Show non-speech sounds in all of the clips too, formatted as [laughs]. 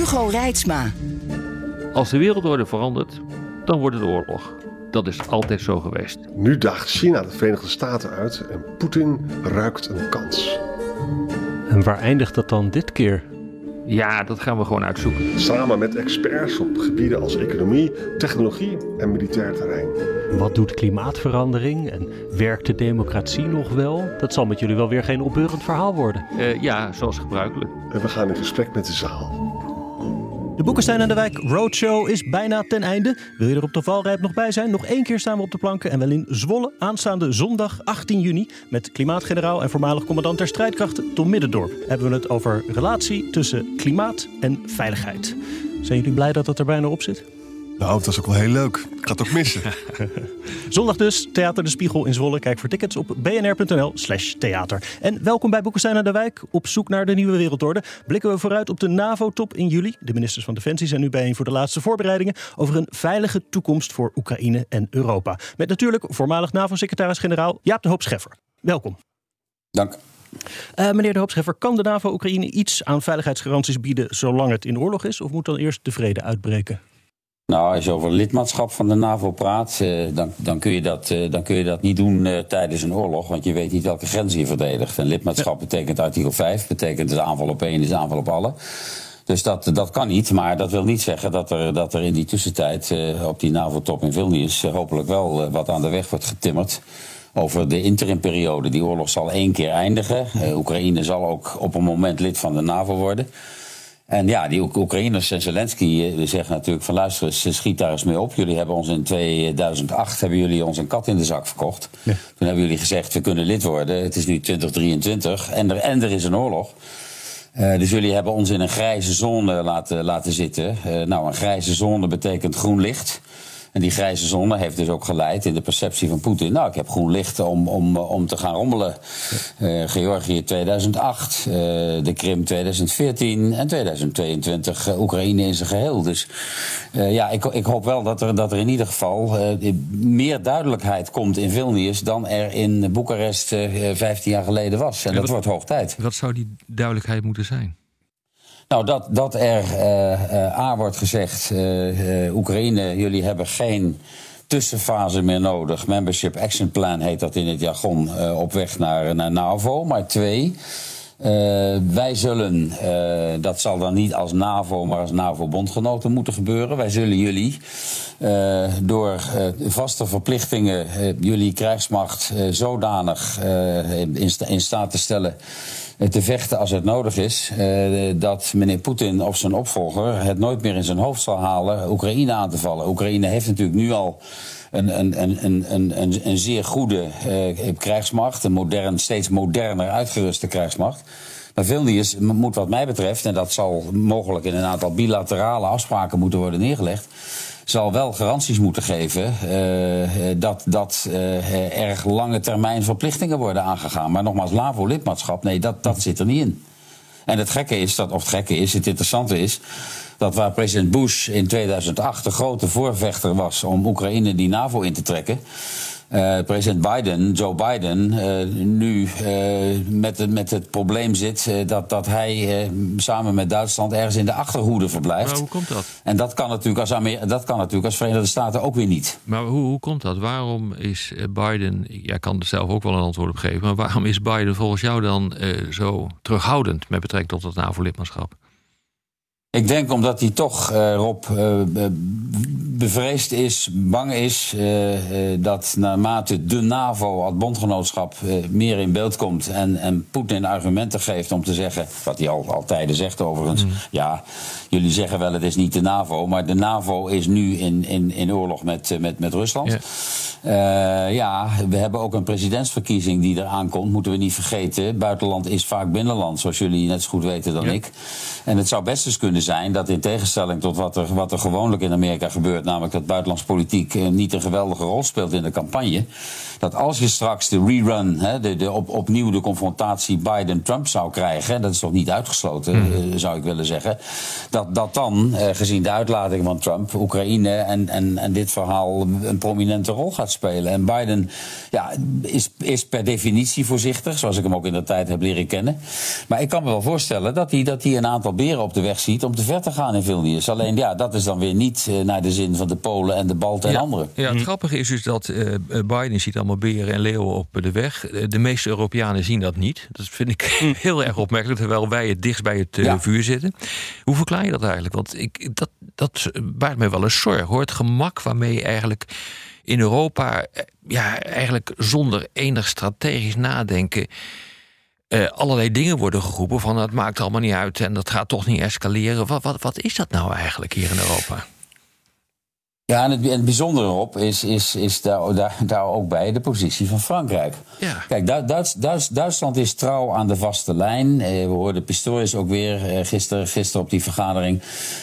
Hugo Reitsma. Als de wereldorde verandert, dan wordt het oorlog. Dat is altijd zo geweest. Nu daagt China de Verenigde Staten uit en Poetin ruikt een kans. En waar eindigt dat dan dit keer? Ja, dat gaan we gewoon uitzoeken. Samen met experts op gebieden als economie, technologie en militair terrein. Wat doet klimaatverandering en werkt de democratie nog wel? Dat zal met jullie wel weer geen opbeurend verhaal worden. Eh, ja, zoals gebruikelijk. En we gaan in gesprek met de zaal. De Boekenstein aan de Wijk Roadshow is bijna ten einde. Wil je er op de valrijp nog bij zijn? Nog één keer staan we op de planken en wel in Zwolle aanstaande zondag 18 juni met klimaatgeneraal en voormalig commandant der strijdkrachten Tom Middendorp. Hebben we het over relatie tussen klimaat en veiligheid. Zijn jullie blij dat dat er bijna op zit? Nou, het was ook wel heel leuk. Ik ga het ook missen. [laughs] Zondag dus, Theater de Spiegel in Zwolle. Kijk voor tickets op bnr.nl slash theater. En welkom bij Boekenstein aan de Wijk. Op zoek naar de nieuwe wereldorde blikken we vooruit op de NAVO-top in juli. De ministers van Defensie zijn nu bijeen voor de laatste voorbereidingen... over een veilige toekomst voor Oekraïne en Europa. Met natuurlijk voormalig NAVO-secretaris-generaal Jaap de Hoop Scheffer. Welkom. Dank. Uh, meneer de Hoop Scheffer, kan de NAVO Oekraïne iets aan veiligheidsgaranties bieden... zolang het in oorlog is? Of moet dan eerst de vrede uitbreken? Nou, als je over lidmaatschap van de NAVO praat, eh, dan, dan, kun je dat, eh, dan kun je dat niet doen eh, tijdens een oorlog, want je weet niet welke grens je verdedigt. En lidmaatschap betekent artikel 5, betekent de aanval op één is de aanval op alle. Dus dat, dat kan niet, maar dat wil niet zeggen dat er, dat er in die tussentijd op die NAVO-top in Vilnius hopelijk wel wat aan de weg wordt getimmerd over de interimperiode. Die oorlog zal één keer eindigen. Oekraïne zal ook op een moment lid van de NAVO worden. En ja, die Oekraïners en Zelensky eh, zeggen natuurlijk van luister eens, schiet daar eens mee op. Jullie hebben ons in 2008 hebben jullie ons een kat in de zak verkocht. Ja. Toen hebben jullie gezegd we kunnen lid worden. Het is nu 2023 en er, en er is een oorlog. Uh, dus jullie hebben ons in een grijze zone laten, laten zitten. Uh, nou, een grijze zone betekent groen licht. En die grijze zone heeft dus ook geleid in de perceptie van Poetin. Nou, ik heb groen licht om, om, om te gaan rommelen. Uh, Georgië 2008, uh, de Krim 2014 en 2022 uh, Oekraïne in zijn geheel. Dus ja, ik, ik hoop wel dat er, dat er in ieder geval meer duidelijkheid komt in Vilnius dan er in Boekarest 15 jaar geleden was. En dat wordt hoog tijd. Wat zou die duidelijkheid moeten zijn? Nou, dat, dat er uh, uh, A wordt gezegd, uh, Oekraïne, jullie hebben geen tussenfase meer nodig. Membership Action Plan heet dat in het jargon, op weg naar, naar NAVO. Maar twee, wij zullen, dat zal dan niet als NAVO, maar als NAVO-bondgenoten moeten gebeuren. Wij zullen jullie door vaste verplichtingen, jullie krijgsmacht zodanig in, in staat te stellen te vechten als het nodig is. Dat meneer Poetin of zijn opvolger het nooit meer in zijn hoofd zal halen Oekraïne aan te vallen. Oekraïne heeft natuurlijk nu al een, een, zeer goede uh, krijgsmacht, een modern, steeds moderner uitgeruste krijgsmacht. Maar Vilnius moet wat mij betreft, en dat zal mogelijk in een aantal bilaterale afspraken moeten worden neergelegd zal wel garanties moeten geven uh, dat, dat uh, er lange termijn verplichtingen worden aangegaan. Maar nogmaals, LAVO-lidmaatschap, nee, dat, dat zit er niet in. En het gekke is, dat, of het gekke is, het interessante is, dat waar president Bush in 2008 de grote voorvechter was om Oekraïne die NAVO in te trekken. Uh, president Biden, Joe Biden, uh, nu uh, met, het, met het probleem zit dat, dat hij samen met Duitsland ergens in de achterhoede verblijft. Maar hoe komt dat? En dat kan natuurlijk als, Amer dat kan natuurlijk als Verenigde Staten ook weer niet. Maar hoe, hoe komt dat? Waarom is Biden, jij kan er zelf ook wel een antwoord op geven, maar waarom is Biden volgens jou dan zo terughoudend met betrekking tot het NAVO-lidmaatschap? Ik denk omdat hij toch, uh, Rob, uh, bevreesd is, bang is uh, dat naarmate de NAVO als bondgenootschap meer in beeld komt en, en Poetin argumenten geeft om te zeggen, wat hij al, al tijden zegt overigens, mm. ja, jullie zeggen wel het is niet de NAVO, maar de NAVO is nu in, in, in oorlog met, met, met Rusland. Ja. ja, we hebben ook een presidentsverkiezing die eraan komt, moeten we niet vergeten. Buitenland is vaak binnenland, zoals jullie net zo goed weten dan ik. En het zou best eens kunnen zijn dat in tegenstelling tot wat er, wat er gewoonlijk in Amerika gebeurt, namelijk dat buitenlandse politiek eh, niet een geweldige rol speelt in de campagne, dat als je straks de rerun, hè, de, de op, opnieuw de confrontatie Biden-Trump zou krijgen, dat is toch niet uitgesloten, mm. zou ik willen zeggen, dat, dat dan, eh, gezien de uitlating van Trump, Oekraïne en, en, en dit verhaal een prominente rol gaat spelen. En Biden ja, is, is per definitie voorzichtig, zoals ik hem ook in de tijd heb leren kennen. Maar ik kan me wel voorstellen dat hij, dat hij een aantal beren op de weg ziet om te ver te gaan in Vilnius. Alleen ja, dat is dan weer niet naar de zin van de Polen en de Balten ja, en anderen. Ja, het grappige is dus dat uh, Biden ziet allemaal beren en leeuwen op de weg. De meeste Europeanen zien dat niet. Dat vind ik [laughs] heel erg opmerkelijk, terwijl wij het dichtst bij het uh, ja. vuur zitten. Hoe verklaar je dat eigenlijk? Want ik, dat, dat baart mij wel eens zorg hoor. Het gemak waarmee eigenlijk in Europa, ja, eigenlijk zonder enig strategisch nadenken uh, allerlei dingen worden geroepen van het maakt allemaal niet uit en dat gaat toch niet escaleren. Wat, wat, wat is dat nou eigenlijk hier in Europa? Ja, en het, en het bijzondere op is, is, is daar, daar, daar, ook bij de positie van Frankrijk. Ja. Kijk, Duits, Duits, Duitsland is trouw aan de vaste lijn. Eh, we hoorden Pistorius ook weer eh, gisteren gister op die vergadering.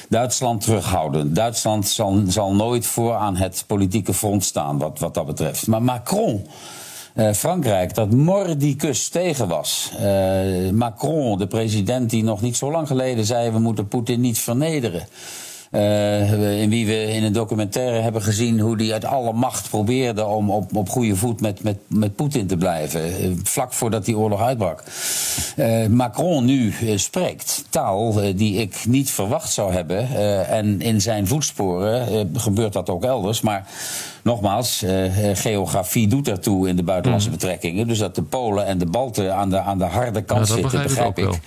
Duitsland terughouden. Duitsland zal, zal nooit voor aan het politieke front staan wat, wat dat betreft. Maar Macron uh, Frankrijk, dat mordicus tegen was. Uh, Macron, de president die nog niet zo lang geleden zei: we moeten Poetin niet vernederen. Uh, in wie we in een documentaire hebben gezien hoe hij uit alle macht probeerde om op, op goede voet met, met, met Poetin te blijven. Uh, vlak voordat die oorlog uitbrak. Uh, Macron nu spreekt taal die ik niet verwacht zou hebben. en in zijn voetsporen gebeurt dat ook elders. Maar nogmaals, geografie doet ertoe in de buitenlandse mm. betrekkingen. Dus dat de Polen en de Balten aan de, aan de harde kant ja, zitten, begrijp, begrijp ik. ik. Uh,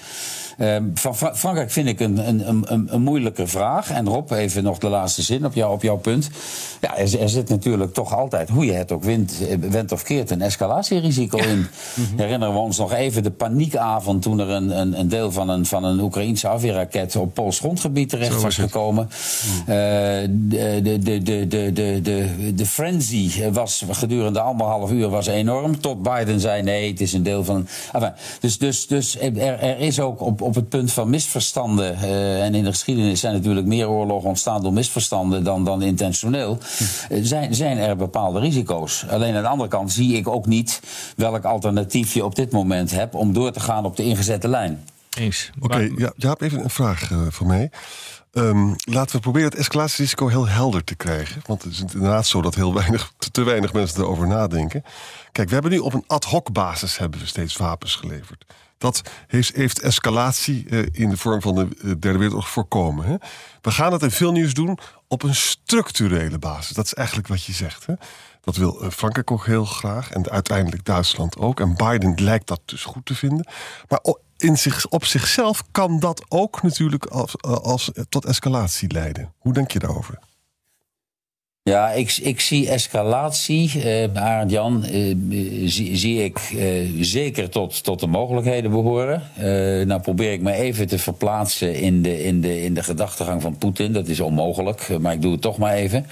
Ehm, van Frankrijk vind ik een, een, een, een moeilijke vraag. En Rob, even nog de laatste zin op, jou, op jouw punt. Ja, er, zit natuurlijk toch altijd, hoe je het ook wint, eh, wint of keert, een escalatierisico in. [laughs] Mhm. Herinneren we ons nog even de paniekavond toen er een, een, een deel van een, van een Oekraïnse afweerraket op Pools grondgebied terecht was, gekomen. Mhm. Eh, de, de, de, de, de, de, de frenzy was gedurende anderhalf uur was enorm. Tot Biden zei nee, het is een deel van. Dus dus, dus eh, er, er is ook op op het punt van misverstanden. Uh, en in de geschiedenis zijn natuurlijk meer oorlogen ontstaan door misverstanden dan, dan intentioneel. Uh, zijn, zijn er bepaalde risico's. Alleen aan de andere kant zie ik ook niet welk alternatief je op dit moment hebt om door te gaan op de ingezette lijn. Eens. Oké, okay, ja, Jaap, even een vraag uh, voor mij. Um, laten we proberen het escalatierisico heel helder te krijgen. Want het is inderdaad zo dat heel weinig, te, te weinig mensen erover nadenken. Kijk, we hebben nu op een ad hoc basis hebben we steeds wapens geleverd. Dat heeft, heeft escalatie uh, in de vorm van de uh, Derde Wereldoorlog voorkomen. Hè? We gaan het in veel nieuws doen op een structurele basis. Dat is eigenlijk wat je zegt. Hè? Dat wil uh, Frankrijk ook heel graag en uiteindelijk Duitsland ook. En Biden lijkt dat dus goed te vinden. Maar in zich, op zichzelf kan dat ook natuurlijk als, als, tot escalatie leiden. Hoe denk je daarover? Ja, ik, ik zie escalatie, uh, Arend Jan, uh, zie, ik uh, zeker tot, tot de mogelijkheden behoren. nou probeer ik me even te verplaatsen in de, in de, in de gedachtegang van Poetin. Dat is onmogelijk, maar ik doe het toch maar even.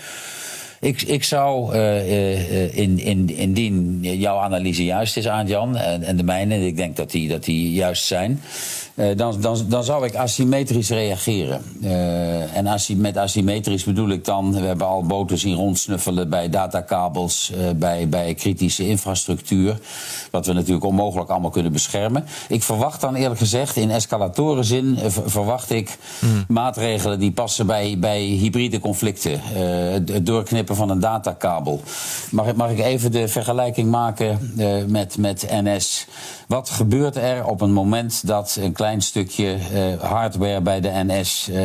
Ik, ik zou, in, in, indien jouw analyse juist is, Arend Jan, en, en de mijne, ik denk dat die, dat die juist zijn dan, dan, dan zou ik asymmetrisch reageren. Uh, en asy met asymmetrisch bedoel ik dan, we hebben al boten zien rondsnuffelen bij datakabels, uh, bij, bij kritische infrastructuur. Wat we natuurlijk onmogelijk allemaal kunnen beschermen. Ik verwacht dan eerlijk gezegd, in escalatorenzin verwacht ik mm. maatregelen die passen bij, bij hybride conflicten. het doorknippen van een datakabel. Mag, mag ik even de vergelijking maken met, met NS? Wat gebeurt er op een moment dat een klein stukje uh, hardware bij de NS uh,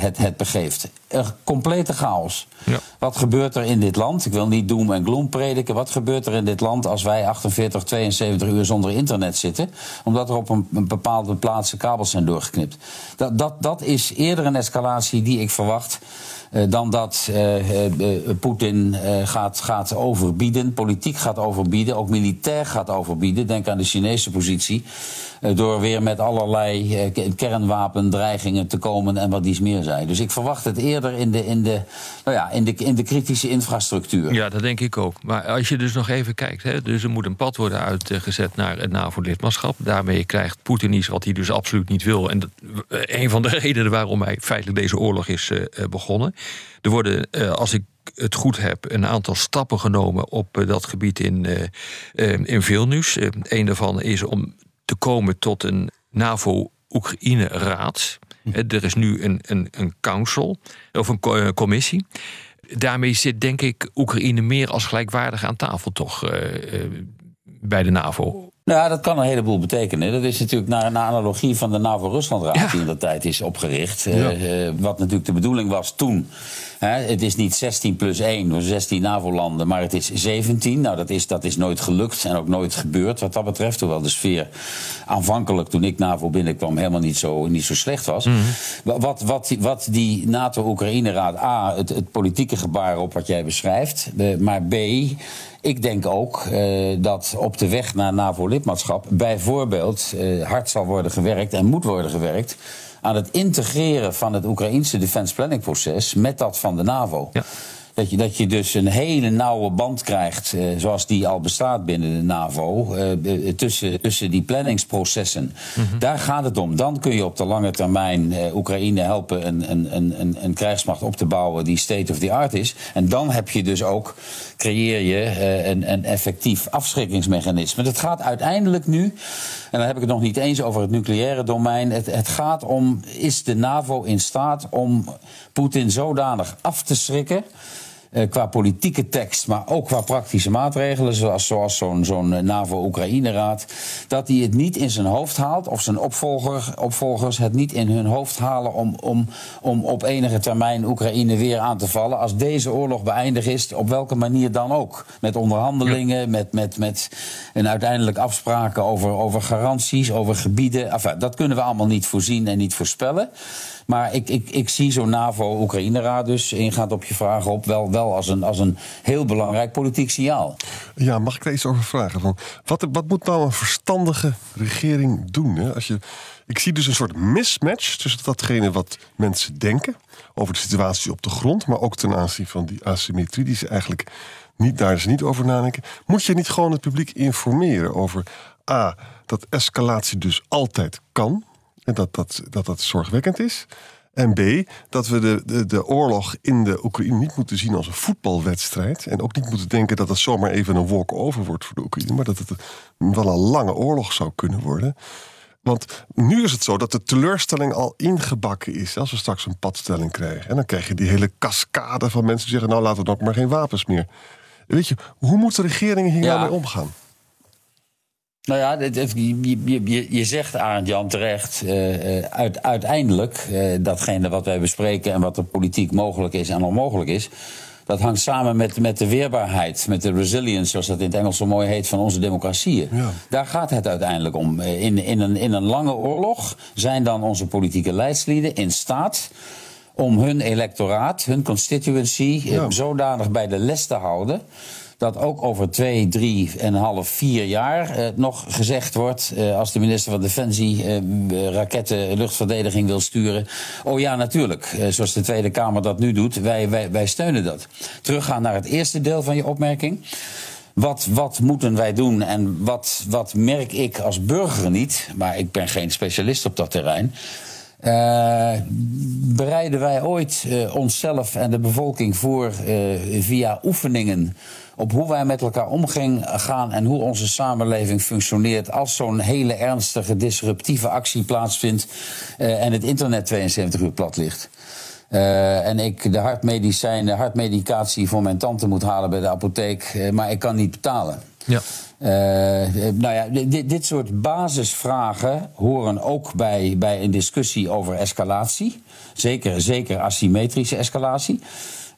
het, het begeeft? een complete chaos. Ja. Wat gebeurt er in dit land? Ik wil niet doom en gloom prediken. Wat gebeurt er in dit land als wij 48, 72 uur zonder internet zitten? Omdat er op een, een bepaalde plaatsen kabels zijn doorgeknipt. Dat, dat, dat is eerder een escalatie die ik verwacht. Uh, dan dat uh, uh, Poetin gaat, gaat overbieden, politiek gaat overbieden, ook militair gaat overbieden. Denk aan de Chinese positie. Door weer met allerlei kernwapendreigingen te komen en wat dies meer zijn. Dus ik verwacht het eerder in de, in de, nou ja, in de, in de kritische infrastructuur. Ja, dat denk ik ook. Maar als je dus nog even kijkt, hè, dus er moet een pad worden uitgezet naar het NAVO-lidmaatschap. Daarmee krijgt Poetin iets wat hij dus absoluut niet wil. En dat, een van de [laughs] redenen waarom hij feitelijk deze oorlog is begonnen. Er worden, als ik het goed heb, een aantal stappen genomen op dat gebied in, in Vilnius. Een daarvan is om te komen tot een NAVO-Oekraïne-raad. Er is nu een, een, een council of een commissie. Daarmee zit, denk ik, Oekraïne meer als gelijkwaardig aan tafel, toch? bij de NAVO. Nou, dat kan een heleboel betekenen. Dat is natuurlijk naar een analogie van de NAVO-Ruslandraad ja. die in dat tijd is opgericht. Ja. Uh, wat natuurlijk de bedoeling was toen. Het is niet 16 plus 1, 16 NAVO-landen, maar het is 17. Nou, dat is, dat is nooit gelukt en ook nooit gebeurd wat dat betreft. Hoewel de sfeer aanvankelijk, toen ik NAVO binnenkwam, helemaal niet zo, niet zo slecht was. Mm -hmm. wat, wat, wat die NATO-Oekraïne-raad, A, het, het politieke gebaar op wat jij beschrijft, de, maar B, ik denk ook uh, dat op de weg naar NAVO-lidmaatschap bijvoorbeeld uh, hard zal worden gewerkt en moet worden gewerkt aan het integreren van het Oekraïnse defense planning proces met dat van de NAVO. Ja. Dat je, dat je dus een hele nauwe band krijgt, eh, zoals die al bestaat binnen de NAVO, eh, tussen, tussen die planningsprocessen. Mm-hmm. Daar gaat het om. Dan kun je op de lange termijn eh, Oekraïne helpen een, een, een, een, krijgsmacht op te bouwen die state of the art is. En dan heb je dus ook, creëer je uh, een, een effectief afschrikkingsmechanisme. Het gaat uiteindelijk nu, en dan heb ik het nog niet eens over het nucleaire domein, het, het gaat om, is de NAVO in staat om Poetin zodanig af te schrikken. Uh, qua politieke tekst, maar ook qua praktische maatregelen, zoals, zoals zo'n zo'n NAVO-Oekraïne-raad, dat hij het niet in zijn hoofd haalt, of zijn opvolger, opvolgers het niet in hun hoofd halen om, om, om op enige termijn Oekraïne weer aan te vallen. Als deze oorlog beëindigd is, op welke manier dan ook. Met onderhandelingen, ja. met, met, met en uiteindelijk afspraken over, over garanties, over gebieden. Enfin, dat kunnen we allemaal niet voorzien en niet voorspellen. Maar ik, ik, ik zie zo'n NAVO-Oekraïne-raad dus, ingaat op je vragen op, wel, wel als, een, als een heel belangrijk politiek signaal. Ja, mag ik daar iets over vragen? Van, wat, wat moet nou een verstandige regering doen? Hè? Als je, ik zie dus een soort mismatch tussen datgene wat mensen denken over de situatie op de grond, maar ook ten aanzien van die asymmetrie die ze eigenlijk niet, daar ze niet over nadenken. Moet je niet gewoon het publiek informeren over A, dat escalatie dus altijd kan. Dat dat, dat dat zorgwekkend is. En B, dat we de, de, de oorlog in de Oekraïne niet moeten zien als een voetbalwedstrijd. En ook niet moeten denken dat het zomaar even een walk-over wordt voor de Oekraïne. Maar dat het wel een lange oorlog zou kunnen worden. Want nu is het zo dat de teleurstelling al ingebakken is. Als we straks een padstelling krijgen. En dan krijg je die hele cascade van mensen die zeggen: Nou, laten we dan maar geen wapens meer. Weet je, hoe moeten regeringen hier ja. nou mee omgaan? Nou ja, je, je, je zegt Arend Jan terecht, uh, uit, uiteindelijk, uh, datgene wat wij bespreken en wat er politiek mogelijk is en onmogelijk is, dat hangt samen met, met de weerbaarheid, met de resilience, zoals dat in het Engels zo mooi heet, van onze democratieën. Ja. Daar gaat het uiteindelijk om. In, in, een, in een lange oorlog zijn dan onze politieke leidslieden in staat om hun electoraat, hun constituency, ja. zodanig bij de les te houden dat ook over twee, drie en een half, vier jaar eh, nog gezegd wordt... Eh, als de minister van Defensie eh, raketten luchtverdediging wil sturen... oh ja, natuurlijk, zoals de Tweede Kamer dat nu doet, wij, wij, wij steunen dat. Teruggaan naar het eerste deel van je opmerking. Wat, wat moeten wij doen en wat, wat merk ik als burger niet... maar ik ben geen specialist op dat terrein... Uh, bereiden wij ooit uh, onszelf en de bevolking voor uh, via oefeningen op hoe wij met elkaar omgaan en hoe onze samenleving functioneert als zo'n hele ernstige disruptieve actie plaatsvindt en het internet 72 uur plat ligt? En ik de hartmedicijnen, hartmedicatie voor mijn tante moet halen bij de apotheek, maar ik kan niet betalen. Ja. Nou ja, dit, dit soort basisvragen horen ook bij, bij een discussie over escalatie. Zeker, zeker asymmetrische escalatie.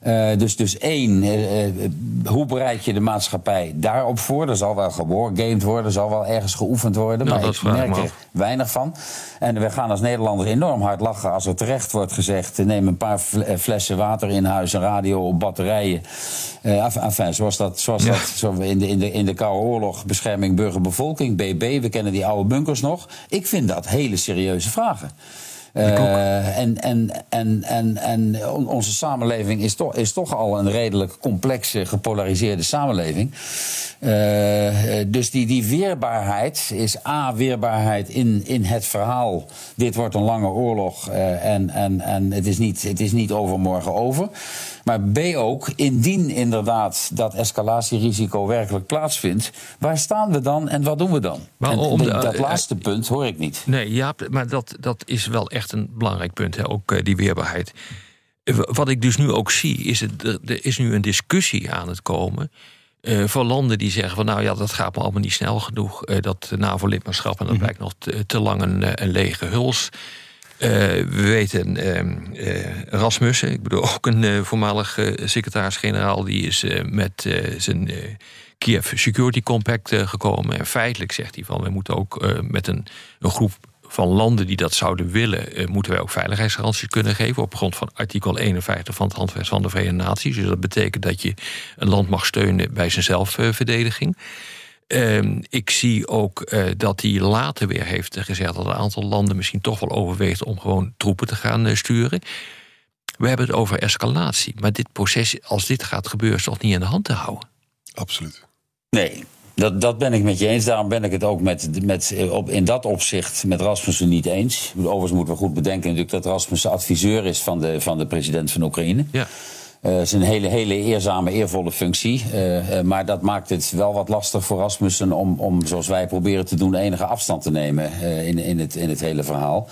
Uh, dus, dus één, uh, hoe bereid je de maatschappij daarop voor? Er zal wel gewargamed worden, er zal wel ergens geoefend worden. Nou, maar ik merk er weinig van. En we gaan als Nederlander enorm hard lachen als er terecht wordt gezegd... neem een paar flessen water in huis, een radio op batterijen. Enfin, zoals dat, zoals dat zo in, de, in, de, in de Koude Oorlog, bescherming burgerbevolking, BB... we kennen die oude bunkers nog. Ik vind dat hele serieuze vragen. Uh, en, en, en, en, en onze samenleving is toch, is toch al een redelijk complexe, gepolariseerde samenleving. Uh, dus die, die weerbaarheid is A, weerbaarheid in, in het verhaal. Dit wordt een lange oorlog uh, en, en, en het, is niet, het is niet overmorgen over. Maar B ook, indien inderdaad dat escalatierisico werkelijk plaatsvindt, waar staan we dan en wat doen we dan? Maar om de, dat laatste punt hoor ik niet. Nee, ja, maar dat, dat is wel echt een belangrijk punt, hè, ook uh, die weerbaarheid. Wat ik dus nu ook zie, is het, er is nu een discussie aan het komen. Uh, voor landen die zeggen van nou ja, dat gaat me allemaal niet snel genoeg. Uh, dat NAVO-lidmaatschap en dat mhm. blijkt nog te, te lang een, een lege huls. Uh, we weten uh, Rasmussen, ik bedoel [laughs] ook een voormalig secretaris-generaal, die is met zijn Kiev Security Compact gekomen. En feitelijk zegt hij van we moeten ook met een, een groep van landen die dat zouden willen, moeten wij ook veiligheidsgaranties kunnen geven op grond van artikel 51 van het Handvest van de Verenigde Naties. Dus dat betekent dat je een land mag steunen bij zijn zelfverdediging. Ehm, ik zie ook uh, dat hij later weer heeft gezegd dat een aantal landen misschien toch wel overweegt om gewoon troepen te gaan uh, sturen. We hebben het over escalatie, maar dit proces, als dit gaat gebeuren, is toch niet in de hand te houden? Absoluut. Nee, dat, dat ben ik met je eens. Daarom ben ik het ook met, met, op, in dat opzicht met Rasmussen niet eens. Overigens moeten we goed bedenken natuurlijk dat Rasmussen adviseur is van de, van de president van Oekraïne. Ja. Uh, is een hele, hele eerzame, eervolle functie. Uh, uh, maar dat maakt het wel wat lastig voor Rasmussen om, om zoals wij proberen te doen, enige afstand te nemen in, in, het, in het hele verhaal.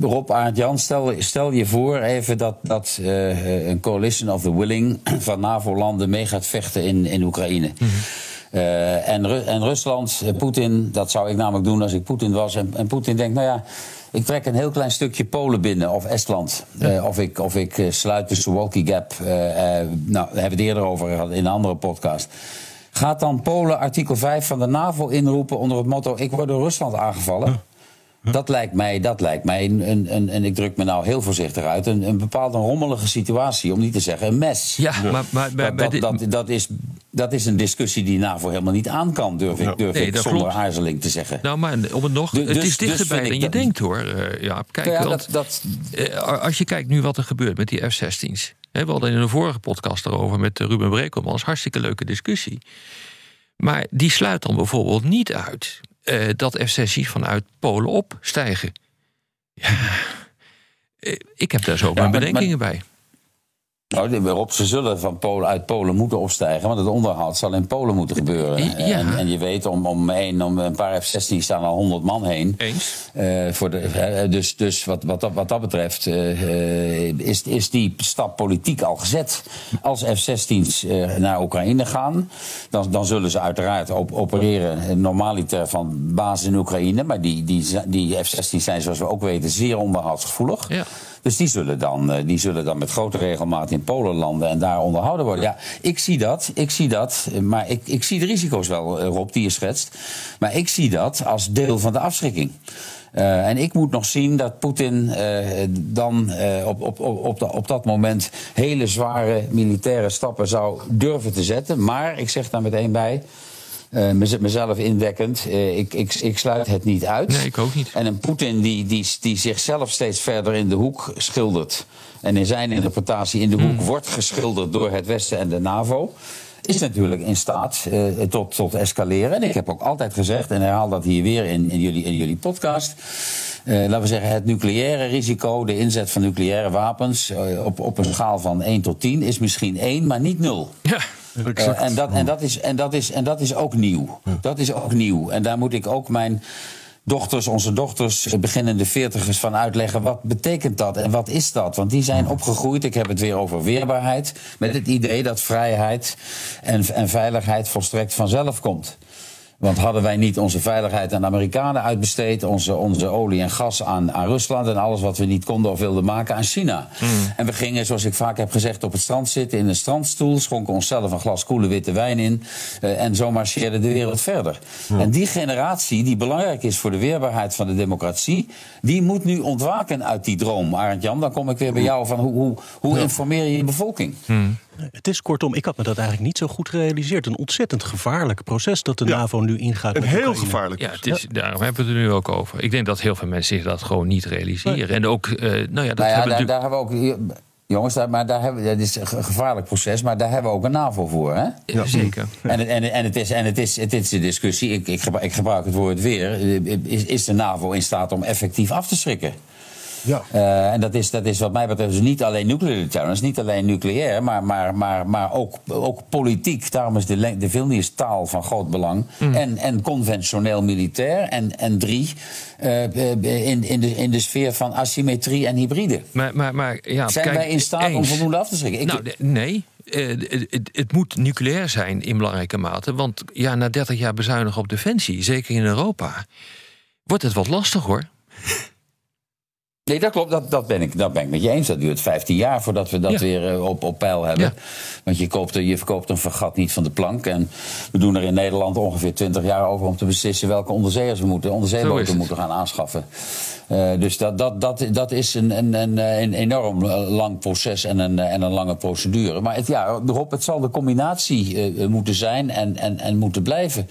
Rob Aart-Jan, stel, stel je voor even dat, dat een coalition of the willing [clears throat] van NAVO-landen mee gaat vechten in, in Oekraïne. Mm -hmm. en, en Rusland, Poetin, dat zou ik namelijk doen als ik Poetin was. En, en Poetin denkt, nou ja. Ik trek een heel klein stukje Polen binnen, of Estland. Uh, of ik, of ik uh, sluit de Suwalki Gap. Uh, nou, daar hebben we het eerder over gehad in een andere podcast. Gaat dan Polen artikel 5 van de NAVO inroepen onder het motto: Ik word door Rusland aangevallen? Dat lijkt mij, dat lijkt mij een, een, en ik druk me nou heel voorzichtig uit, een, een bepaalde rommelige situatie, om niet te zeggen een mes. Ja, maar, maar, dat, dat, dat, dat, is, dat is een discussie die NAVO helemaal niet aan kan, durf ik, durf nee, ik zonder klopt. aarzeling te zeggen. Nou, maar om het nog, dus, het is dichterbij dus dan je denkt hoor. Uh, ja, kijk, ja, want, dat, uh, als je kijkt nu wat er gebeurt met die F-16's. Hè, we hadden in een vorige podcast erover met Ruben Brekelmans, hartstikke leuke discussie. Maar die sluit dan bijvoorbeeld niet uit uh, dat F-16's vanuit Polen opstijgen. Ja, uh, ik heb daar zo ja, mijn bedenkingen maar, bij. Nou, ze zullen van Polen, uit Polen moeten opstijgen. Want het onderhoud zal in Polen moeten gebeuren. Ja. En, en, je weet, om, om, een, om een paar F-16 staan al 100 man heen. Eens. Uh, voor de, dus dus wat, wat, dat, wat dat betreft uh, is, is die stap politiek al gezet. Als F-16's uh, naar Oekraïne gaan, dan, dan zullen ze uiteraard op, opereren normaliter van basis in Oekraïne. Maar die, die, die F-16's zijn, zoals we ook weten, zeer onderhoudsgevoelig. Ja. Dus die zullen, dan, die zullen dan met grote regelmaat in Polen landen en daar onderhouden worden. Ja, ik zie dat, ik zie dat, maar ik, ik zie de risico's wel, Rob, die je schetst. Maar ik zie dat als deel van de afschrikking. Uh, en ik moet nog zien dat Poetin uh, dan uh, op, op, op, op, dat moment hele zware militaire stappen zou durven te zetten. Maar ik zeg daar meteen bij. Uh, mezelf inwekkend. Uh, ik, ik, ik sluit het niet uit. Nee, ik ook niet. En een Poetin die, die, die zichzelf steeds verder in de hoek schildert. En in zijn interpretatie in de hoek mm. wordt geschilderd door het Westen en de NAVO is natuurlijk in staat uh, tot, tot escaleren. En ik heb ook altijd gezegd, en herhaal dat hier weer in, in, jullie, in jullie podcast. Uh, laten we zeggen, het nucleaire risico, de inzet van nucleaire wapens. Uh, op, op een schaal van 1 tot 10 is misschien 1, maar niet 0. Ja. Uh, en, dat, en, dat is, en, dat is, en dat is ook nieuw. Dat is ook nieuw. En daar moet ik ook mijn dochters, onze dochters, beginnende veertigers van uitleggen wat betekent dat en wat is dat? Want die zijn opgegroeid, ik heb het weer over weerbaarheid, met het idee dat vrijheid en, en veiligheid volstrekt vanzelf komt. Want hadden wij niet onze veiligheid aan de Amerikanen uitbesteed, onze, onze olie en gas aan, aan Rusland en alles wat we niet konden of wilden maken aan China. Hmm. En we gingen, zoals ik vaak heb gezegd, op het strand zitten in een strandstoel, schonken onszelf een glas koele witte wijn in eh, en zo marcheerde de wereld verder. En die generatie, die belangrijk is voor de weerbaarheid van de democratie, die moet nu ontwaken uit die droom. Arend Jan, dan kom ik weer bij jou van hoe, hoe, hoe informeer je je bevolking? Het is kortom, ik had me dat eigenlijk niet zo goed gerealiseerd. Een ontzettend gevaarlijk proces dat de Ja. NAVO nu ingaat. Een met heel Oekraïne. gevaarlijk. Ja, het is, daarom hebben we het er nu ook over. Ik denk dat heel veel mensen zich dat gewoon niet realiseren. En ook, eh, nou ja, dat Nou ja, hebben daar, daar hebben we ook. hier- Jongens, daar, maar daar hebben, we- dat is een ge- gevaarlijk proces, maar daar hebben we ook een NAVO voor. Hè? Ja, zeker. En, het- en, en, het is, en het, is, het is de discussie, ik, ik, gebruik, ik gebruik het woord weer. Is, is de NAVO in staat om effectief af te schrikken? Ja. Eh, en dat is, dat is wat mij betreft dus niet alleen nuclear deterrence, niet alleen nucleair, maar, maar, maar, maar ook, ook politiek. Daarom is de, de Vilnius taal van groot belang. En, en conventioneel militair. En, en drie, eh, eh, in, in, de, in de sfeer van asymmetrie en hybride. Maar, maar, maar ja, Zijn kijk, wij in staat om voldoende af te schrikken? Ik, Nou, de- nee. Het moet nucleair zijn in belangrijke mate. Want ja, na 30 jaar bezuinigen op defensie, zeker in Europa, wordt het wat lastig hoor. Nee, dat klopt. Dat, dat, ben ik, dat ben ik met je eens. Dat duurt 15 jaar voordat we dat Ja. weer eh, op, op peil hebben. Ja. Want je, koopt, je verkoopt een vergat niet van de plank. En we doen er in Nederland ongeveer 20 jaar over om te beslissen welke onderzeeërs we moeten, onderzeeboten moeten gaan aanschaffen. Eh, dus dat, dat, dat, dat is een, een, een, een enorm eh, lang proces en een, eh, en een lange procedure. Maar het, ja, Rob, het zal de combinatie eh, moeten zijn en, en, en moeten blijven.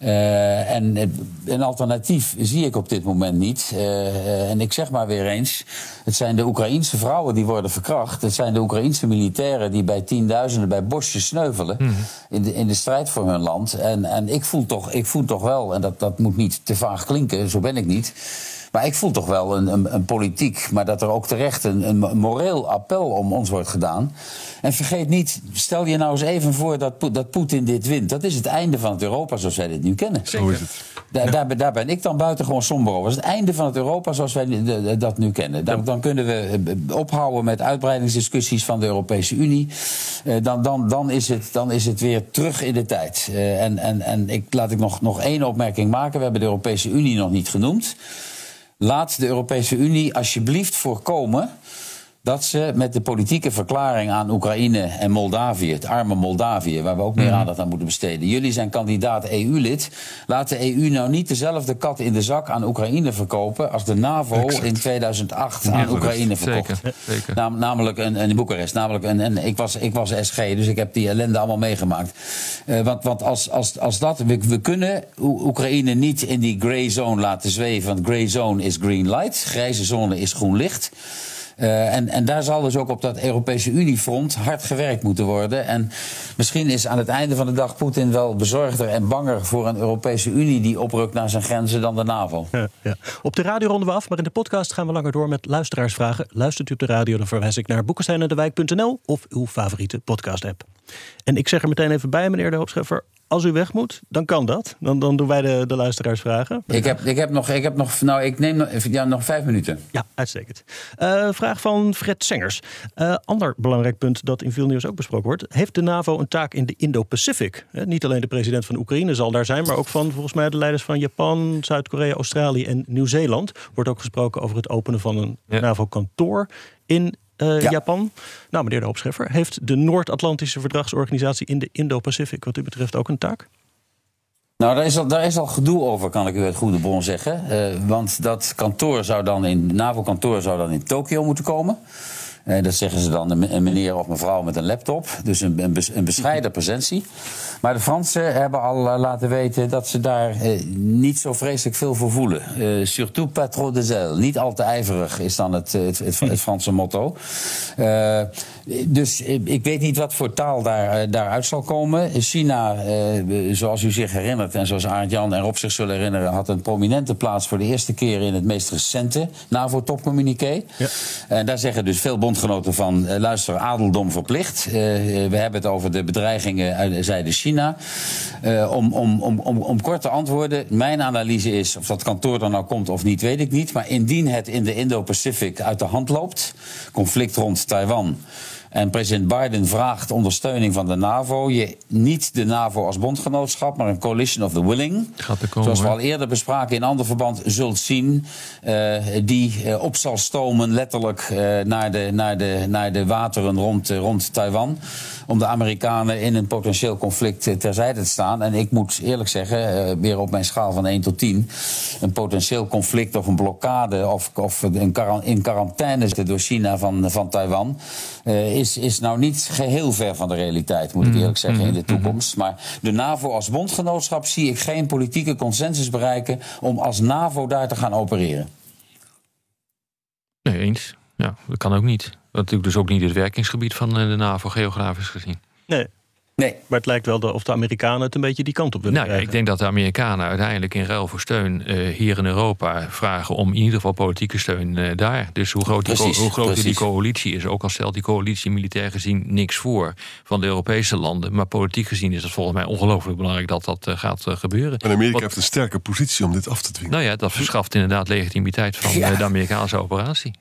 Eh, en een alternatief zie ik op dit moment niet. Eh, eh, en ik zeg maar weer eens: het zijn de Oekraïense vrouwen die worden verkracht. Het zijn de Oekraïense militairen die bij tienduizenden bij bosjes sneuvelen. in, de, in de strijd voor hun land. En, en ik, voel toch, ik voel toch wel, en dat, dat moet niet te vaag klinken, zo ben ik niet. Maar ik voel toch wel een, een, een politiek, maar dat er ook terecht een, een moreel appel om ons wordt gedaan. En vergeet niet, stel je nou eens even voor dat, dat Poetin dit wint. Dat is het einde van het Europa zoals wij dit nu kennen. Zo is het. Daar, daar, ben- daar ben ik dan buitengewoon somber over. Dat is het einde van het Europa zoals wij dat nu kennen. Dan, dan kunnen we eh, ophouden met uitbreidingsdiscussies van de Europese Unie. Eh, Dan, dan, dan, is, het, dan is het weer terug in de tijd. Eh, En, en, en ik, laat ik nog, nog één opmerking maken. We hebben de Europese Unie nog niet genoemd. Laat de Europese Unie alsjeblieft voorkomen dat ze met de politieke verklaring aan Oekraïne en Moldavië, het arme Moldavië, waar we ook meer aandacht aan moeten besteden. Jullie zijn kandidaat EU-lid. Laat de EU nou niet dezelfde kat in de zak aan Oekraïne verkopen als de NAVO in 2008 aan Ja, Oekraïne verkocht. Zeker, zeker. Nam- namelijk een, in Boekarest. Namelijk een, en ik, was, ik was SG, dus ik heb die ellende allemaal meegemaakt. Eh, want want als, als, als dat. We, we kunnen Oe- Oekraïne niet in die grey zone laten zweven. Want grey zone is green light. Grijze zone is groen licht. Eh, en, en daar zal dus ook op dat Europese Uniefront hard gewerkt moeten worden. En misschien is aan het einde van de dag Poetin wel bezorgder en banger voor een Europese Unie die oprukt naar zijn grenzen dan de NAVO. Ja. Op de radio ronden we af, maar in de podcast gaan we langer door met luisteraarsvragen. Luistert u op de radio, dan verwijs ik naar boekesteinendewijk.nl of uw favoriete podcast-app. En ik zeg er meteen even bij, meneer de Hoopscheffer, als u weg moet, dan kan dat. Dan, dan doen wij de, de luisteraarsvragen. Ik heb, ik heb nog, ik heb nog, nou, ik neem nog, ja, nog vijf minuten. Ja, uitstekend. Eh, vraag van Fred Sengers. Eh, ander belangrijk punt dat in veel nieuws ook besproken wordt. Heeft de NAVO een taak in de Indo-Pacific? Eh, niet alleen de president van Oekraïne zal daar zijn, maar ook van volgens mij de leiders van Japan, Zuid-Korea, Australië en Nieuw-Zeeland. Wordt ook gesproken over het openen van een Ja. NAVO-kantoor in eh, Ja. Japan. Nou, meneer de Hoopscheffer, heeft de Noord-Atlantische Verdragsorganisatie in de Indo-Pacific wat u betreft ook een taak? Nou, daar is, al, daar is al gedoe over, kan ik u uit goede bron zeggen. Eh, want dat kantoor zou dan in, NAVO-kantoor zou dan in Tokio moeten komen. Eh, dat zeggen ze dan een meneer of mevrouw met een laptop. Dus een, een, bes- een bescheiden presentie. Maar de Fransen hebben al eh, laten weten dat ze daar eh, niet zo vreselijk veel voor voelen. Eh, surtout pas trop de zèle. Niet al te ijverig is dan het, het, het, het Franse motto. Eh, dus eh, ik weet niet wat voor taal daar, eh, daaruit zal komen. China, eh, zoals u zich herinnert en zoals Arend Jan en Rob zich zullen herinneren, had een prominente plaats voor de eerste keer in het meest recente NAVO-topcommuniqué. Ja. En daar zeggen dus veel bondgenoten van luister, adeldom verplicht. We hebben het over de bedreigingen uit zijde China. Om, om, om, om, om kort te antwoorden, mijn analyse is, of dat kantoor er nou komt of niet, weet ik niet. Maar indien het in de Indo-Pacific uit de hand loopt, conflict rond Taiwan. En president Biden vraagt ondersteuning van de NAVO. Je, niet de NAVO als bondgenootschap, maar een coalition of the willing. Gaat er komen, Zoals we al eerder bespraken in ander verband zult zien. Uh, die uh, op zal stomen, letterlijk, uh, naar, de, naar, de, naar de wateren rond, rond Taiwan. Om de Amerikanen in een potentieel conflict terzijde te staan. En ik moet eerlijk zeggen, weer op mijn schaal van 1 tot 10. Een potentieel conflict of een blokkade of, of een in quarantaine door China van, van Taiwan is, is nou niet geheel ver van de realiteit, moet ik eerlijk zeggen, in de toekomst. Maar de NAVO als bondgenootschap zie ik geen politieke consensus bereiken om als NAVO daar te gaan opereren. Nee, eens. Ja, dat kan ook niet. Dat is natuurlijk dus ook niet het werkingsgebied van de NAVO, geografisch gezien. Nee. Nee. Maar het lijkt wel of de Amerikanen het een beetje die kant op willen nou, ja, Ik denk dat de Amerikanen uiteindelijk in ruil voor steun uh, hier in Europa vragen om in ieder geval politieke steun uh, daar. Dus hoe groot, precies, die, hoe groot die coalitie is, ook al stelt die coalitie militair gezien niks voor van de Europese landen. Maar politiek gezien is het volgens mij ongelooflijk belangrijk dat dat uh, gaat gebeuren. En Amerika Wat, heeft een sterke positie om dit af te dwingen. nou ja, dat verschaft inderdaad legitimiteit van Ja. de Amerikaanse operatie.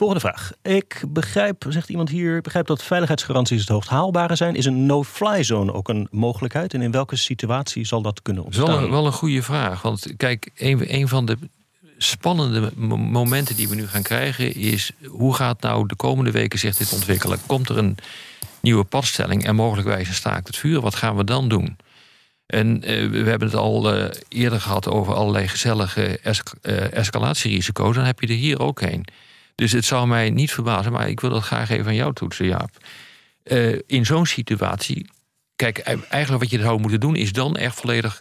Volgende vraag. Ik begrijp, zegt iemand hier, ik begrijp dat veiligheidsgaranties het hoogst haalbare zijn. Is een no-fly zone ook een mogelijkheid? En in welke situatie zal dat kunnen Dat is wel ontstaan? een, wel een goede vraag. Want kijk, een, een van de spannende mo- momenten die we nu gaan krijgen is hoe gaat nou de komende weken zich dit ontwikkelen? Komt er een nieuwe padstelling en mogelijkwijs een staakt het vuur? Wat gaan we dan doen? En eh, we hebben het al eh, eerder gehad over allerlei gezellige es- eh, escalatierisico's. Dan heb je er hier ook een. Dus het zou mij niet verbazen, maar ik wil dat graag even aan jou toetsen, Jaap. Eh, in zo'n situatie, kijk, e- eigenlijk wat je zou moeten doen, is dan echt volledig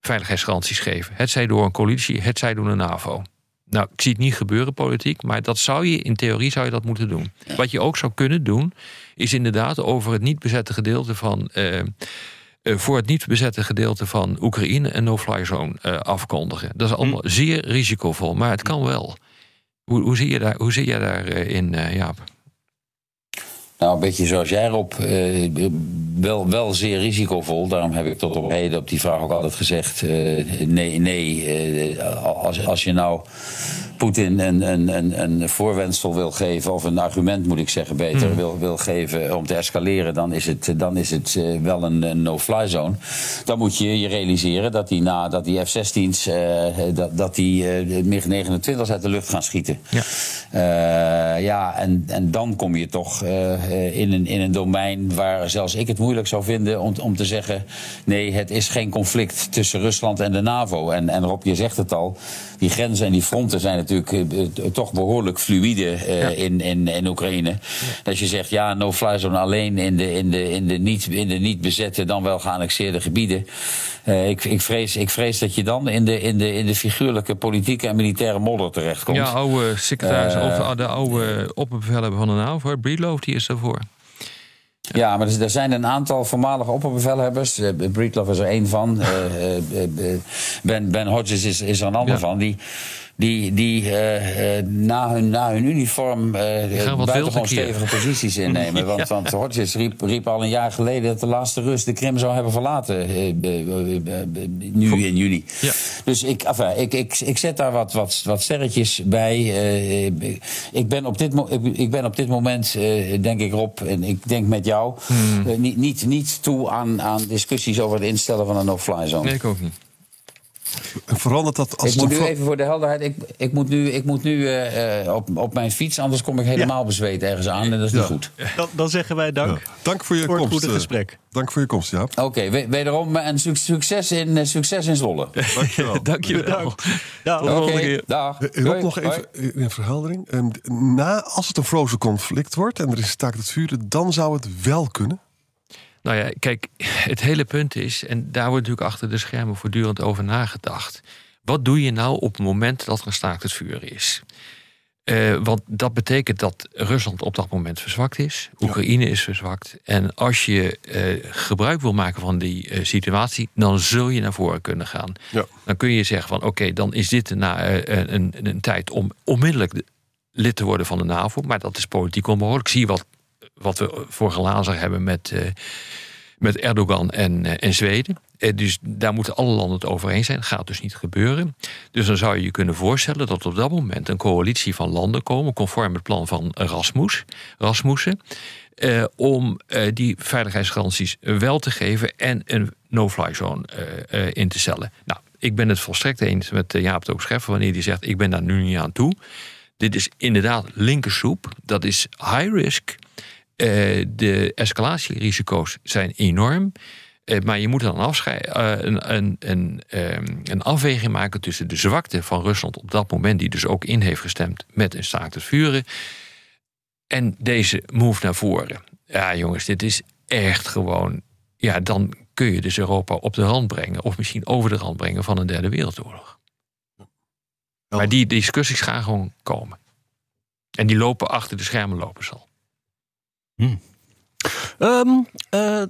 veiligheidsgaranties geven. Het zij door een coalitie, het zij door een NAVO. Nou, ik zie het niet gebeuren politiek, maar dat zou je in theorie zou je dat moeten doen. Wat je ook zou kunnen doen, is inderdaad over het niet bezette gedeelte van. eh, eh, voor het niet bezette gedeelte van Oekraïne een no-fly zone afkondigen. Dat is allemaal zeer risicovol, maar het kan wel. Hoe, zie, je daar, hoe zie jij daarin, uh, Jaap? Nou, een beetje zoals jij Rob, eh, wel, wel zeer risicovol. Daarom heb ik tot op heden op die vraag ook altijd gezegd: eh, nee, nee. eh, als, als je nou Poetin een, een, een, een voorwendsel wil geven, of een argument moet ik zeggen beter, wil, wil geven om te escaleren, dan is het, dan is het eh, wel een, een no-fly zone. Dan moet je je realiseren dat die, na, dat die F-16's, eh, dat, dat die eh, de MiG-29's uit de lucht gaan schieten. Ja. Eh, ja, en, en dan kom je toch eh, in, een, in een domein waar zelfs ik het moeilijk zou vinden om, om te zeggen: nee, het is geen conflict tussen Rusland en de NAVO. En, en Rob, je zegt het al, die grenzen en die fronten zijn natuurlijk eh, eh, toch behoorlijk fluïde eh, in, in, in Oekraïne. Dat je zegt: ja, no-fly zone alleen in de, in, de, in, de niet, in de niet bezette, dan wel geannexeerde gebieden. Ik, ik, vrees, ik vrees dat je dan in de, in de, in de figuurlijke politieke en militaire modder terechtkomt. Ja, oude secretaris, of de oude opperbevelhebber van de NAVO, Breedlove, die is daarvoor. Ja, maar er zijn een aantal voormalige opperbevelhebbers. Uh, Breedlove is er één van. Uh, uh, ben, ben Hodges is, is er een ander van. Die, die, die uh, uh, na, hun, na hun uniform uh, buitengewoon stevige posities innemen. [laughs] want, want Hodges riep, riep al een jaar geleden dat de laatste Rus de Krim zou hebben verlaten. nu in juni. Ja. Dus ik, enfin, ik, ik, ik zet daar wat, wat, wat sterretjes bij. Ik, ben op dit ik, ik ben op dit moment, denk ik Rob, en ik denk met jou, Hmm. niet, niet, niet toe aan, aan discussies over het instellen van een no-fly zone. Nee, ik ook niet. En verandert dat als Ik moet het nu even voor de helderheid, ik, ik moet nu, ik moet nu uh, uh, op, op mijn fiets, anders kom ik helemaal bezweet ergens aan en dat is niet goed. Dan, dan zeggen wij dank Ja. Dank voor je voor het komst. goede eh. gesprek. Dank voor je komst, Jaap. Oké, we- wederom eh, een suc- succes in, succes in Zwolle. [laughs] Dankjewel. [laughs] Dankjewel. Volgende Oké, keer. dag. Eh, Rob, nog even eh, een verheldering. Ehm, Na, als het een frozen conflict wordt en er is staakt het vuren, dan zou het wel kunnen. Nou ja, kijk, het hele punt is, en daar wordt natuurlijk achter de schermen voortdurend over nagedacht. Wat doe je nou op het moment dat er een staakt het vuren is? Eh, want dat betekent dat Rusland op dat moment verzwakt is. Oekraïne is verzwakt. En als je eh, gebruik wil maken van die eh, situatie, dan zul je naar voren kunnen gaan. Ja. Dan kun je zeggen van oké, dan is dit na, een, een, een tijd om onmiddellijk de- lid te worden van de NAVO. Maar dat is politiek onmogelijk. Zie wat, wat we voor glazen hebben met, uh, met Erdogan en, uh, en Zweden. Uh, dus daar moeten alle landen het over eens zijn. Dat gaat dus niet gebeuren. Dus dan zou je je kunnen voorstellen dat op dat moment een coalitie van landen komen, conform het plan van Rasmus, Rasmussen. Om die veiligheidsgaranties wel te geven en een no-fly zone in te stellen. Nou, ik ben het volstrekt eens met Jaap de wanneer hij zegt: Ik ben daar nu niet aan toe. Dit is inderdaad linkersoep. Dat is high risk. De escalatierisico's zijn enorm. maar je moet dan afscheiden, een, een, een, um, een afweging maken tussen de zwakte van Rusland op dat moment, die dus ook in heeft gestemd met een staakt het vuren en deze move naar voren. Ja, jongens, dit is echt gewoon. Ja, dan kun je dus Europa op de rand brengen, of misschien over de rand brengen van een derde wereldoorlog. Maar die discussies gaan gewoon komen. En die lopen achter de schermen lopen zal. Um, uh,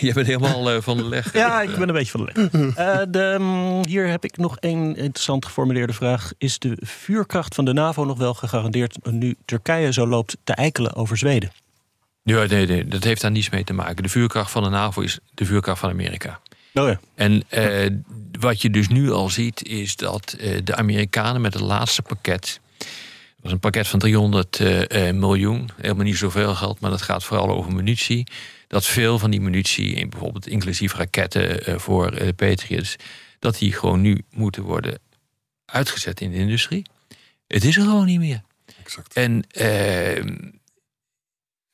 Je bent helemaal uh, van de leg. ja, ik ben een beetje van de leg. Uh, de, um, hier heb ik nog één interessant geformuleerde vraag. Is de vuurkracht van de NAVO nog wel gegarandeerd nu Turkije zo loopt te eikelen over Zweden? Ja, nee, nee, dat heeft daar niets mee te maken. De vuurkracht van de NAVO is de vuurkracht van Amerika. Oh ja. En wat je dus nu al ziet, is dat de Amerikanen met het laatste pakket was een pakket van 300 uh, uh, miljoen. Helemaal niet zoveel geld, maar dat gaat vooral over munitie. Dat veel van die munitie, bijvoorbeeld inclusief raketten uh, voor de Patriots, dat die gewoon nu moeten worden uitgezet in de industrie. Het is er gewoon niet meer. Exact. En ehm,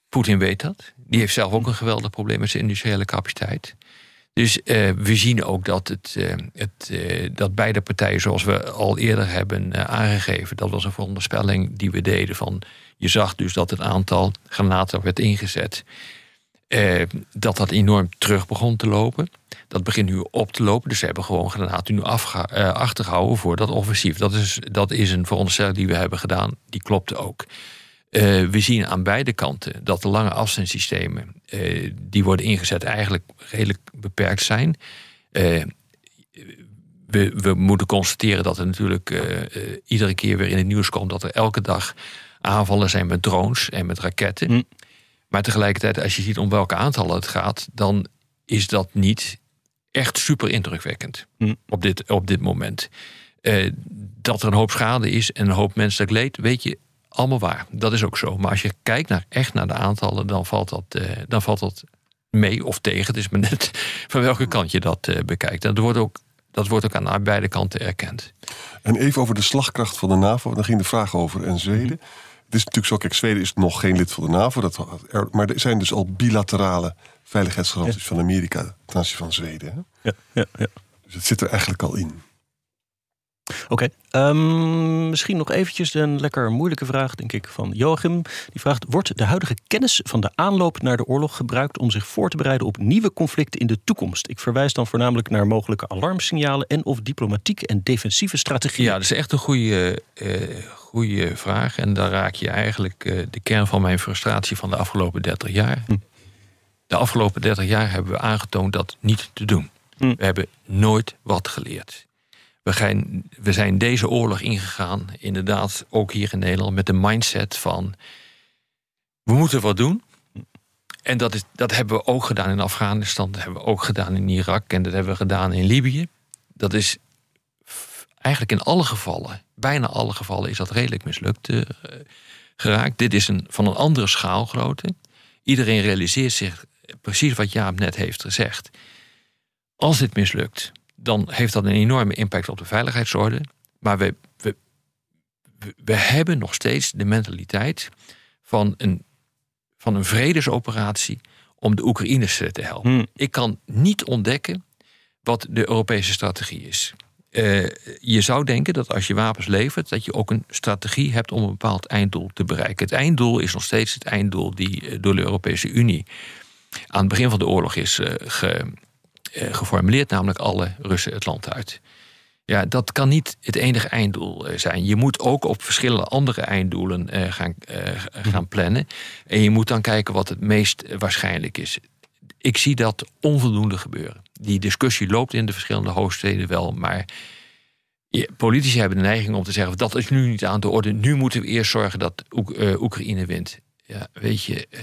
Poetin weet dat. Die heeft zelf ook een geweldig probleem met zijn industriële capaciteit. Dus uh, we zien ook dat, het, uh, het, uh, dat beide partijen, zoals we al eerder hebben aangegeven, dat was een veronderspelling die we deden van. Je zag dus dat het aantal granaten werd ingezet. dat dat enorm terug begon te lopen. Dat begint nu op te lopen. Dus ze hebben gewoon granaten nu achtergehouden voor dat offensief. Dat is, dat is een veronderstelling die we hebben gedaan. Die klopte ook. Uh, we zien aan beide kanten dat de lange afstandssystemen uh, die worden ingezet eigenlijk redelijk beperkt zijn. Uh, we, we, moeten constateren dat er natuurlijk iedere keer weer in het nieuws komt dat er elke dag aanvallen zijn met drones en met raketten. Mm. Maar tegelijkertijd, als je ziet om welke aantallen het gaat, dan is dat niet echt super indrukwekkend mm. op, dit, op dit moment. dat er een hoop schade is en een hoop menselijk leed, weet je allemaal waar. Dat is ook zo. Maar als je kijkt naar, echt naar de aantallen, dan valt dat, uh, dan valt dat mee of tegen. Het is maar net [laughs] van welke kant je dat uh, bekijkt. En dat wordt, ook, dat wordt ook aan beide kanten erkend. En even over de slagkracht van de NAVO. Dan ging de vraag over en Zweden. Mhm. Het is natuurlijk zo, kijk, Zweden is nog geen lid van de NAVO. Dat, er, maar er zijn dus al bilaterale veiligheidsgaranties van Amerika ten aanzien van Zweden. Hè? Ja, ja, ja. Dus het zit er eigenlijk al in. Oké, okay. um, misschien nog eventjes een lekker moeilijke vraag, denk ik, van Joachim. Die vraagt, wordt de huidige kennis van de aanloop naar de oorlog gebruikt... om zich voor te bereiden op nieuwe conflicten in de toekomst? Ik verwijs dan voornamelijk naar mogelijke alarmsignalen... en of diplomatieke en defensieve strategieën. Ja, dat is echt een goede, uh, goede vraag. En daar raak je eigenlijk uh, de kern van mijn frustratie van de afgelopen 30 jaar. Hm. De afgelopen 30 jaar hebben we aangetoond dat niet te doen. Hm. We hebben nooit wat geleerd. We zijn, we zijn deze oorlog ingegaan, inderdaad, ook hier in Nederland, met de mindset van we moeten wat doen. En dat, is, dat hebben we ook gedaan in Afghanistan, dat hebben we ook gedaan in Irak en dat hebben we gedaan in Libië. Dat is eigenlijk in alle gevallen, bijna alle gevallen, is dat redelijk mislukt uh, geraakt. Dit is een, van een andere schaalgrootte. Iedereen realiseert zich precies wat Jaap net heeft gezegd. Als dit mislukt, dan heeft dat een enorme impact op de veiligheidsorde. Maar we, we, we hebben nog steeds de mentaliteit van een, van een vredesoperatie om de Oekraïners te helpen. Hmm. Ik kan niet ontdekken wat de Europese strategie is. Uh, je zou denken dat als je wapens levert, dat je ook een strategie hebt om een bepaald einddoel te bereiken. Het einddoel is nog steeds het einddoel die eh, door de Europese Unie aan het begin van de oorlog is uh, ge, eh, geformuleerd, namelijk alle Russen het land uit. Ja, dat kan niet het enige einddoel eh, zijn. Je moet ook op verschillende andere einddoelen eh, gaan, gaan plannen. En je moet dan kijken wat het meest waarschijnlijk is. Ik zie dat onvoldoende gebeuren. Die discussie loopt in de verschillende hoofdsteden wel, maar politici hebben de neiging om te zeggen: dat is nu niet aan de orde. Nu moeten we eerst zorgen dat Oek- eh, Oekraïne wint. Ja, weet je. eh,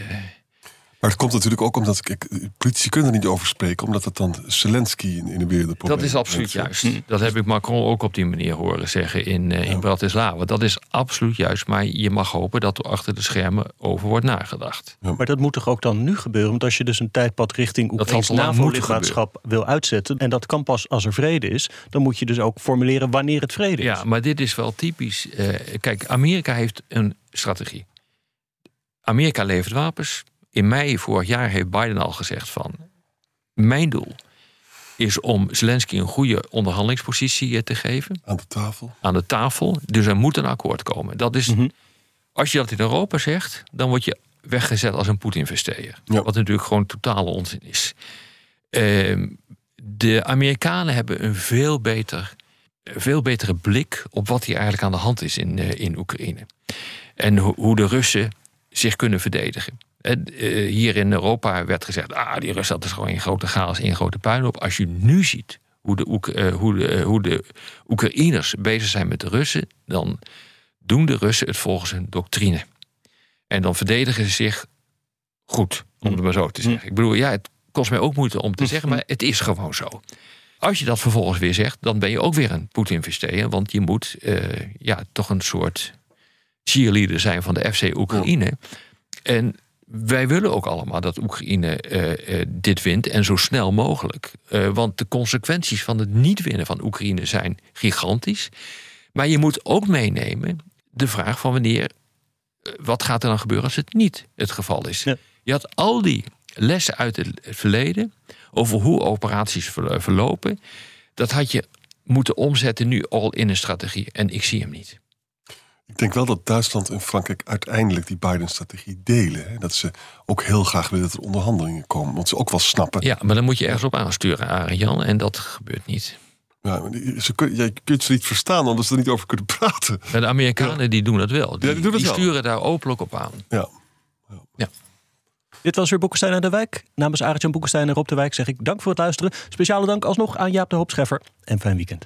Maar het komt natuurlijk ook omdat kijk, politici kunnen er niet over spreken, omdat het dan Zelensky in, in de wereld dat is absoluut juist. Dat heb ik Macron ook op die manier horen zeggen in, eh, in Ja. Bratislava. Dat is absoluut juist. Maar je mag hopen dat er achter de schermen over wordt nagedacht. Maar dat moet toch ook dan nu gebeuren? Want als je dus een tijdpad richting Oekraïns NAVO-lidmaatschap wil uitzetten... en dat kan pas als er vrede is... dan moet je dus ook formuleren wanneer het vrede is. Ja, maar dit is wel typisch. Eh, kijk, Amerika heeft een strategie. Amerika levert wapens. In mei vorig jaar heeft Biden al gezegd van... mijn doel is om Zelensky een goede onderhandelingspositie eh, te geven Aan de tafel. aan de tafel. Dus er moet een akkoord komen. Dat is, Mhm. Als je dat in Europa zegt, dan word je weggezet als een Poetin-investeerder. Ja. Wat natuurlijk gewoon totale onzin is. Ehm, de Amerikanen hebben een veel, beter, veel betere blik op wat hier eigenlijk aan de hand is in, eh, in Oekraïne. En ho- hoe de Russen zich kunnen verdedigen. En, eh, hier in Europa werd gezegd: ah, die Russen dat is gewoon een grote chaos, een grote puinhoop. Als je nu ziet hoe de, Oek- eh, hoe, de, eh, hoe de Oekraïners bezig zijn met de Russen, dan doen de Russen het volgens hun doctrine. En dan verdedigen ze zich goed, om het maar zo te zeggen. Ik bedoel, ja, het kost mij ook moeite om te zeggen, maar het is gewoon zo. Als je dat vervolgens weer zegt, dan ben je ook weer een Poetin-investeerder. Want je moet ja, toch een soort cheerleader zijn van de FC Oekraïne. En wij willen ook allemaal dat Oekraïne eh, eh, dit wint en zo snel mogelijk. Eh, want de consequenties van het niet winnen van Oekraïne zijn gigantisch. Maar je moet ook meenemen de vraag van wanneer, wat gaat er dan gebeuren als het niet het geval is. Ja. Je had al die lessen uit het verleden over hoe operaties ver- verlopen. Dat had je moeten omzetten nu al in een strategie. En ik zie hem niet. Ik denk wel dat Duitsland en Frankrijk uiteindelijk die Biden-strategie delen. Hè? Dat ze ook heel graag willen dat er onderhandelingen komen. Want ze ook wel snappen. Ja, maar dan moet je ergens op aansturen, Arjan. En dat gebeurt niet. Ja, ze kun, je kunt ze niet verstaan omdat ze er niet over kunnen [laughs] praten. Maar de Amerikanen die doen dat wel. Die, die doen dat wel. sturen daar openlijk op aan. Ja. Dit was weer Boekenstein en de Wijk. Namens Arjan Boekenstein en Rob de Wijk zeg ik dank voor het luisteren. Speciale dank alsnog aan Jaap de Hoop Scheffer. En fijn weekend.